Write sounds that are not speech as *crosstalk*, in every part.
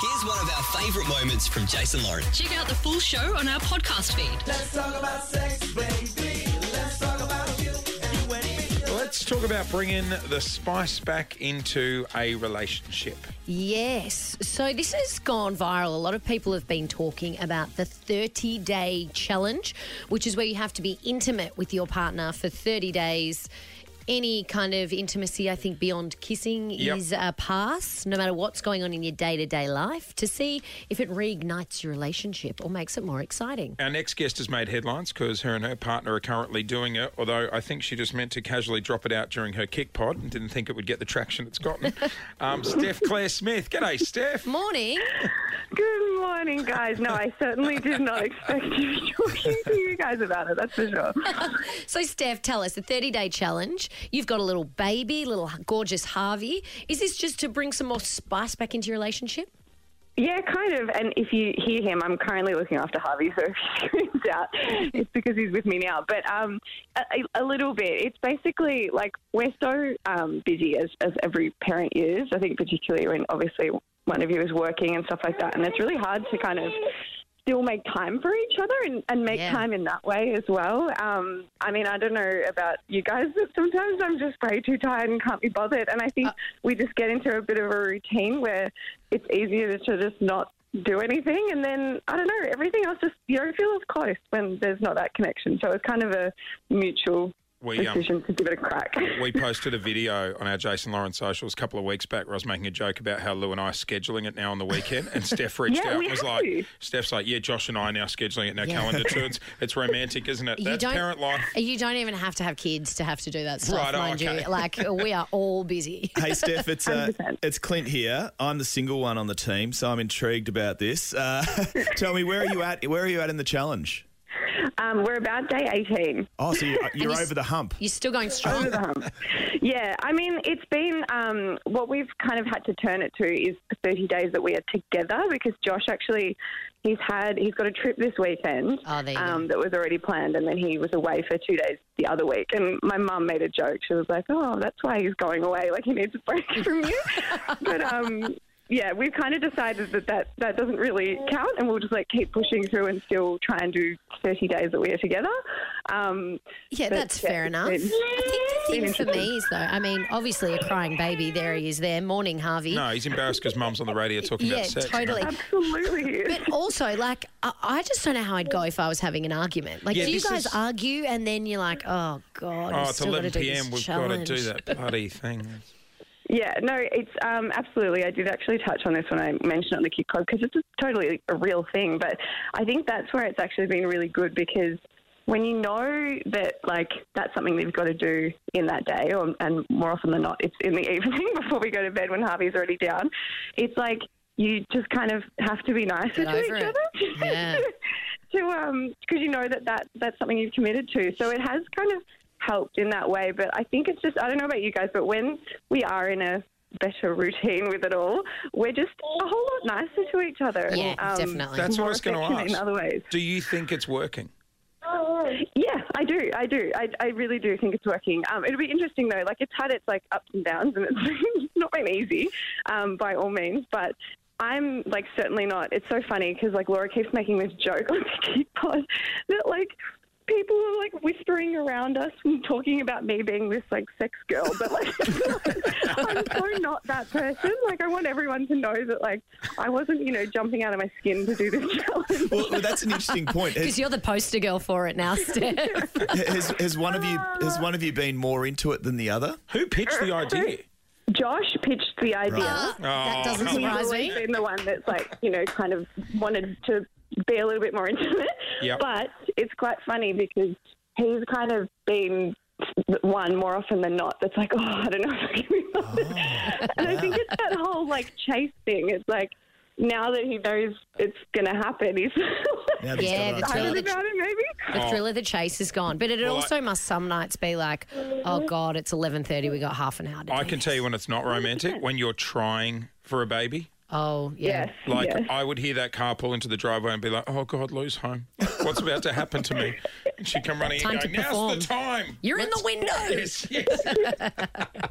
Here's one of our favourite moments from Jason Lauren. Check out the full show on our podcast feed. Let's talk about sex, baby. Let's talk about you you and me. Let's talk about bringing the spice back into a relationship. Yes. So this has gone viral. A lot of people have been talking about the 30 day challenge, which is where you have to be intimate with your partner for 30 days. Any kind of intimacy, I think, beyond kissing Yep. is a pass, no matter what's going on in your day to day life, to see if it reignites your relationship or makes it more exciting. Our next guest has made headlines because her and her partner are currently doing it, although I think she just meant to casually drop it out during her kick pod and didn't think it would get the traction it's gotten. *laughs* um, Steph Claire Smith. G'day, Steph. Morning. Good morning, guys. No, I certainly did not expect you to be talking to you guys about it. That's for sure. *laughs* So, Steph, tell us the 30 day challenge. You've got a little baby, little gorgeous Harvey. Is this just to bring some more spice back into your relationship? Yeah, kind of. And if you hear him, I'm currently looking after Harvey, so *laughs* screams out, it's because he's with me now. But um, a, a little bit. It's basically like we're so um, busy as, as every parent is. I think particularly when obviously one of you is working and stuff like that, and it's really hard to kind of still make time for each other and, and make Yeah. time in that way as well. Um, I mean, I don't know about you guys, but sometimes I'm just way too tired and can't be bothered. And I think we just get into a bit of a routine where it's easier to just not do anything. And then, I don't know, everything else just, you don't feel as close when there's not that connection. So it's kind of a mutual We, um, decision to give it a crack. We *laughs* posted a video on our Jason Lauren's socials a couple of weeks back where I was making a joke about how Lou and I are scheduling it now on the weekend. And Steph *laughs* reached Yeah, out we and was like, to. Steph's like, yeah, Josh and I are now scheduling it in our Yeah. calendar too. It's, *laughs* it's romantic, isn't it? That's parent life. You don't even have to have kids to have to do that stuff, Right, oh, mind okay. you. Like we are all busy. Hey Steph, it's uh, it's Clint here. I'm the single one on the team, so I'm intrigued about this. Uh, tell me, where are you at? Where are you at in the challenge? Um, we're about day 18. Oh, so you, you're you s- over the hump. You're still going strong. Over the hump. Yeah, I mean, it's been um, what we've kind of had to turn it to is the 30 days that we are together because Josh actually he's had he's got a trip this weekend Oh, there you go. um, that was already planned, and then he was away for two days the other week. And my mum made a joke. She was like, "Oh, that's why he's going away. Like he needs a break *laughs* from you." *laughs* but um, yeah, we've kind of decided that, that that doesn't really count, and we'll just like keep pushing through and still try and do 30 days that we are together. Um, Yeah, but, that's yeah, fair enough. been- I think the thing for me is though, I mean, obviously a crying baby. There he is. There, morning, Harvey. No, he's embarrassed because mum's on the radio talking yeah, about sex. Yeah, totally. Absolutely. But also, like, I, I just don't know how I'd go if I was having an argument. Like, Yeah, do you guys is- argue and then you're like, oh god, Oh, it's still 11 p.m. We've got to do that bloody thing. *laughs* *laughs* Yeah, no, it's um, absolutely. I did actually touch on this when I mentioned it on the Kick Club because it's totally a real thing. But I think that's where it's actually been really good because when you know that like that's something that you've got to do in that day, or, and more often than not, it's in the *laughs* evening before we go to bed when Harvey's already down. It's like you just kind of have to be nicer to each it. other. Yeah. *laughs* to um because you know that, that that's something you've committed to. So it has kind of helped in that way. But I think it's just I don't know about you guys, but when we are in a better routine with it all, we're just a whole lot nicer to each other. Yeah, Um, definitely. That's what I was going to affectionate ask. In other ways. Do you think it's working? Yeah, I do. I do. I, I really do think it's working. Um, it'll be interesting though. Like it's had its like ups and downs, and it's *laughs* not been easy um, by all means. But I'm like certainly not. It's so funny because like Laura keeps making this joke on *laughs* the Geek pod that like people are like whispering around us and talking about me being this like sex girl, but like *laughs* I'm so not that person. Like I want everyone to know that like I wasn't you know jumping out of my skin to do this challenge. Well, well, that's an interesting point. Because you're the poster girl for it now, Steph. has, has one of you has one of you been more into it than the other? Who pitched the idea? Josh pitched the idea. Uh, that Oh, doesn't come on. He's surprise always me. been the one that's like, you know, kind of wanted to be a little bit more intimate. Yep. But it's quite funny because he's kind of been one more often than not that's like, oh, I don't know if I can be bothered. Oh. and I think it's that whole like chase thing. It's like now that he knows it's going to happen, he's *laughs* he's Yeah, the thrill of the about it, maybe. The oh. thrill of the chase is gone, but it Well, I- also must some nights be like, oh god, it's eleven thirty. We got half an hour. To I do can this." tell you when it's not romantic, when you're trying for a baby. Oh yeah. Yes. Like yes. I would hear that car pull into the driveway and be like, "Oh God, Lou's home. What's about to happen to me?" And she'd come running Time and to go, "Now's the time. You're in the window. Yes, yes. *laughs*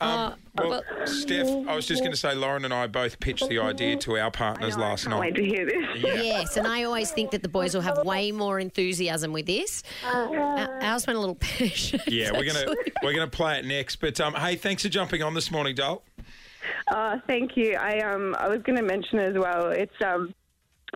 Um, well, Steph, I was just going to say, Lauren and I both pitched the idea to our partners I know, I last can't night. wait to hear this. Yes, and I always think that the boys will have way more enthusiasm with this. Our- Ours went a little *laughs* pear Yeah, we're gonna we're gonna play it next. But um, hey, thanks for jumping on this morning, Dale. Uh, thank you. I um I was going to mention as well. It's um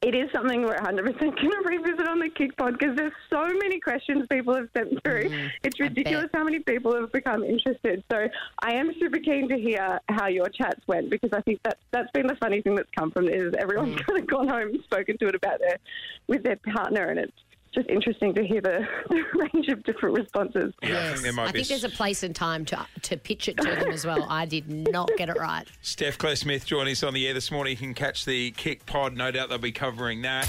it is something we're 100% going to revisit on the Kick Pod because there's so many questions people have sent through. it's ridiculous how many people have become interested. So I am super keen to hear how your chats went because I think that's that's been the funny thing that's come from it is everyone's *laughs* kind of gone home and spoken to it about their with their partner and it's just interesting to hear the, *laughs* the range of different responses. Yeah, I think there might I be. think there's a place and time to to pitch it to them as well. I did not get it right. *laughs* Steph Claire Smith joining us on the air this morning. You can catch the Kick Pod. No doubt they'll be covering that.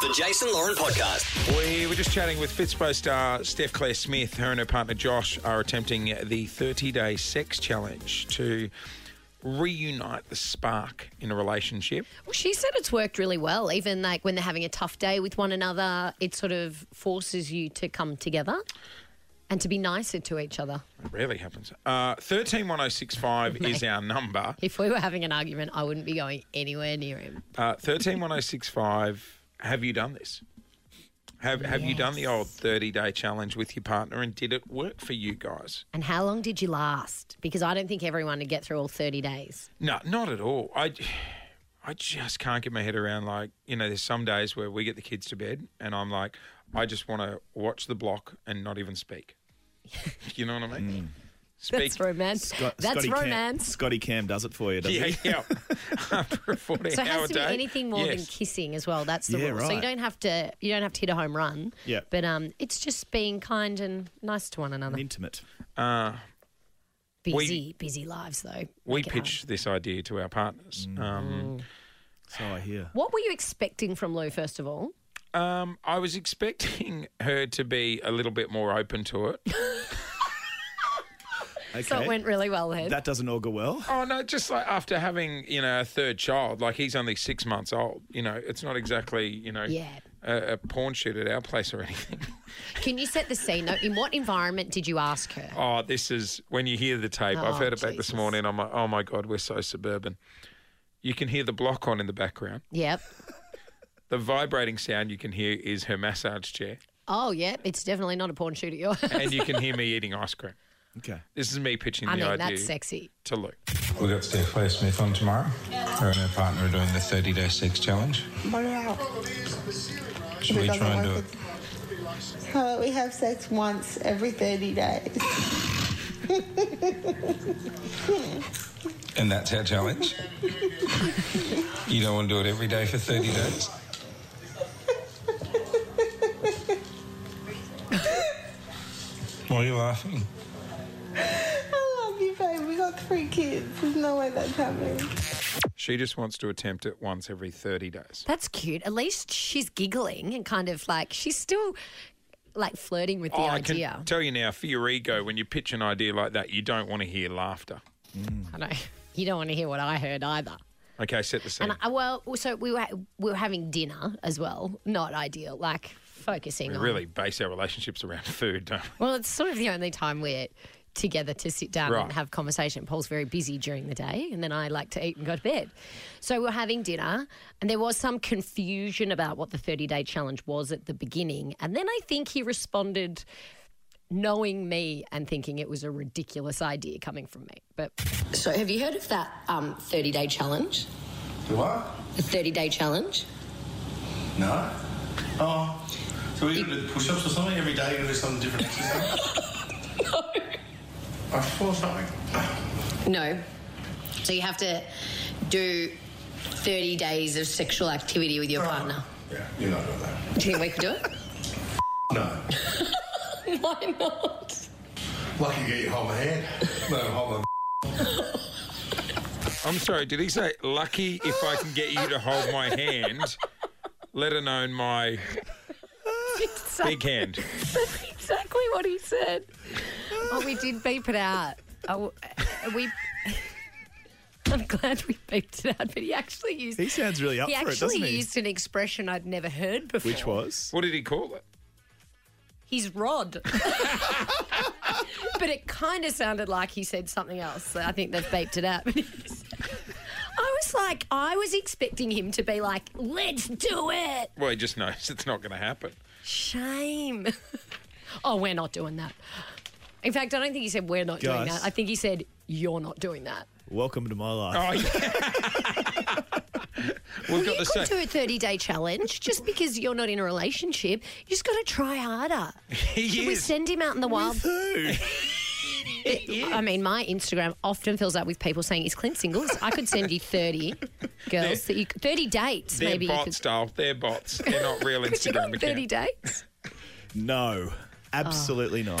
The Jason Lauren Podcast. We were just chatting with Fitspo star Steph Claire Smith. Her and her partner Josh are attempting the 30 day sex challenge to reunite the spark in a relationship. Well, she said it's worked really well. Even like when they're having a tough day with one another, it sort of forces you to come together and to be nicer to each other. It rarely happens. Uh, 131065 *laughs* is our number. If we were having an argument, I wouldn't be going anywhere near him. Uh, 131065, have you done this? Have Have you done the old 30 day challenge with your partner and did it work for you guys? And how long did you last? Because I don't think everyone would get through all 30 days. No, not at all. I, I just can't get my head around, like, you know, there's some days where we get the kids to bed and I'm like, I just want to watch the block and not even speak. *laughs* you know what I mean? Mm. Speak. That's romance. Scott- That's Scotty Cam- romance. Scotty Cam does it for you, doesn't Yeah, he? yeah. *laughs* After a *laughs* 40 So it hour has to be day. anything more than kissing as well. That's the Yeah, rule. So you don't have to you don't have to hit a home run. Yeah. But um, it's just being kind and nice to one another. Intimate. Uh, Busy, busy lives though. we Make it hard. pitched this idea to our partners. Um, So I hear. What were you expecting from Lou? First of all, um, I was expecting her to be a little bit more open to it. *laughs* Okay. so it went really well then. that doesn't augur well. Oh no, just like after having you know a third child, like he's only six months old. You know, it's not exactly you know Yeah. a, a porn shoot at our place or anything. *laughs* Can you set the scene though? In what environment did you ask her? oh, this is when you hear the tape. I've Oh, heard it back this morning. I'm like, oh my god, we're so suburban. You can hear the block on in the background. Yep. The vibrating sound you can hear is her massage chair, Oh, yeah. It's definitely not a porn shoot at your and you can hear me eating ice cream. Okay. This is me pitching I the mean, idea that's sexy. to Luke. We've got Steph Claire Smith on tomorrow. Her and her partner are doing the 30 day sex challenge. What about Should if we doesn't try and do it? How about we have sex once every 30 days? *laughs* And that's our challenge. you don't want to do it every day for 30 days? *laughs* Why are you laughing? I love you, babe. We got three kids. There's no way that's happening. She just wants to attempt it once every 30 days. That's cute. At least she's giggling and kind of like she's still like flirting with the Oh, I idea. can tell you now, for your ego, when you pitch an idea like that, you don't want to hear laughter. Mm. I know. *laughs* You don't want to hear what I heard either. Okay, set the scene. And I, well, so we were we were having dinner as well. Not ideal. Like focusing we on really base our relationships around food, don't we? Well, it's sort of the only time we're together to sit down Right. and have conversation. Paul's very busy during the day, and then I like to eat and go to bed. So we're having dinner, and there was some confusion about what the 30 day challenge was at the beginning. And then I think he responded knowing me and thinking it was a ridiculous idea coming from me. But So, have you heard of that um, 30 day challenge? Do what? The 30 day challenge? No. Oh. So we're going to do push ups or something every day? You're going to do something different *laughs* exercise? no. I saw something. No. So, you have to do 30 days of sexual activity with your partner. Yeah, you're not doing that. Do you think we can do it? No. *laughs* Why not? Lucky you get you hold my hand. No, hold my. I'm sorry, did he say, lucky if I can get you to hold my hand, let alone my *laughs* big hand? *laughs* That's exactly what he said. Oh, we did beep it out. Oh, uh, we. *laughs* I'm glad we beeped it out, but he actually used. He sounds really up he for it, doesn't he? He actually used an expression I'd never heard before. Which was? What did he call it? his rod. but it kind of sounded like he said something else. I think they've beeped it out. *laughs* I was like, I was expecting him to be like, let's do it. Well, he just knows *laughs* it's not going to happen. Shame. oh, we're not doing that. In fact, I don't think he said we're not doing Guys. that. I think he said you're not doing that. Welcome to my life. Oh, yeah. *laughs* We've got You the could same. do a 30 day challenge just because you're not in a relationship. You just got to try harder. *laughs* He Should we send him out in the wild? Who? *laughs* I mean, my Instagram often fills up with people saying, "Is Clint singles?" I could send you 30 girls that you 30 dates. They're maybe you bots, could. Style. They're bots. They're not real Could you go Instagram on 30 accounts. dates? No, oh. absolutely not.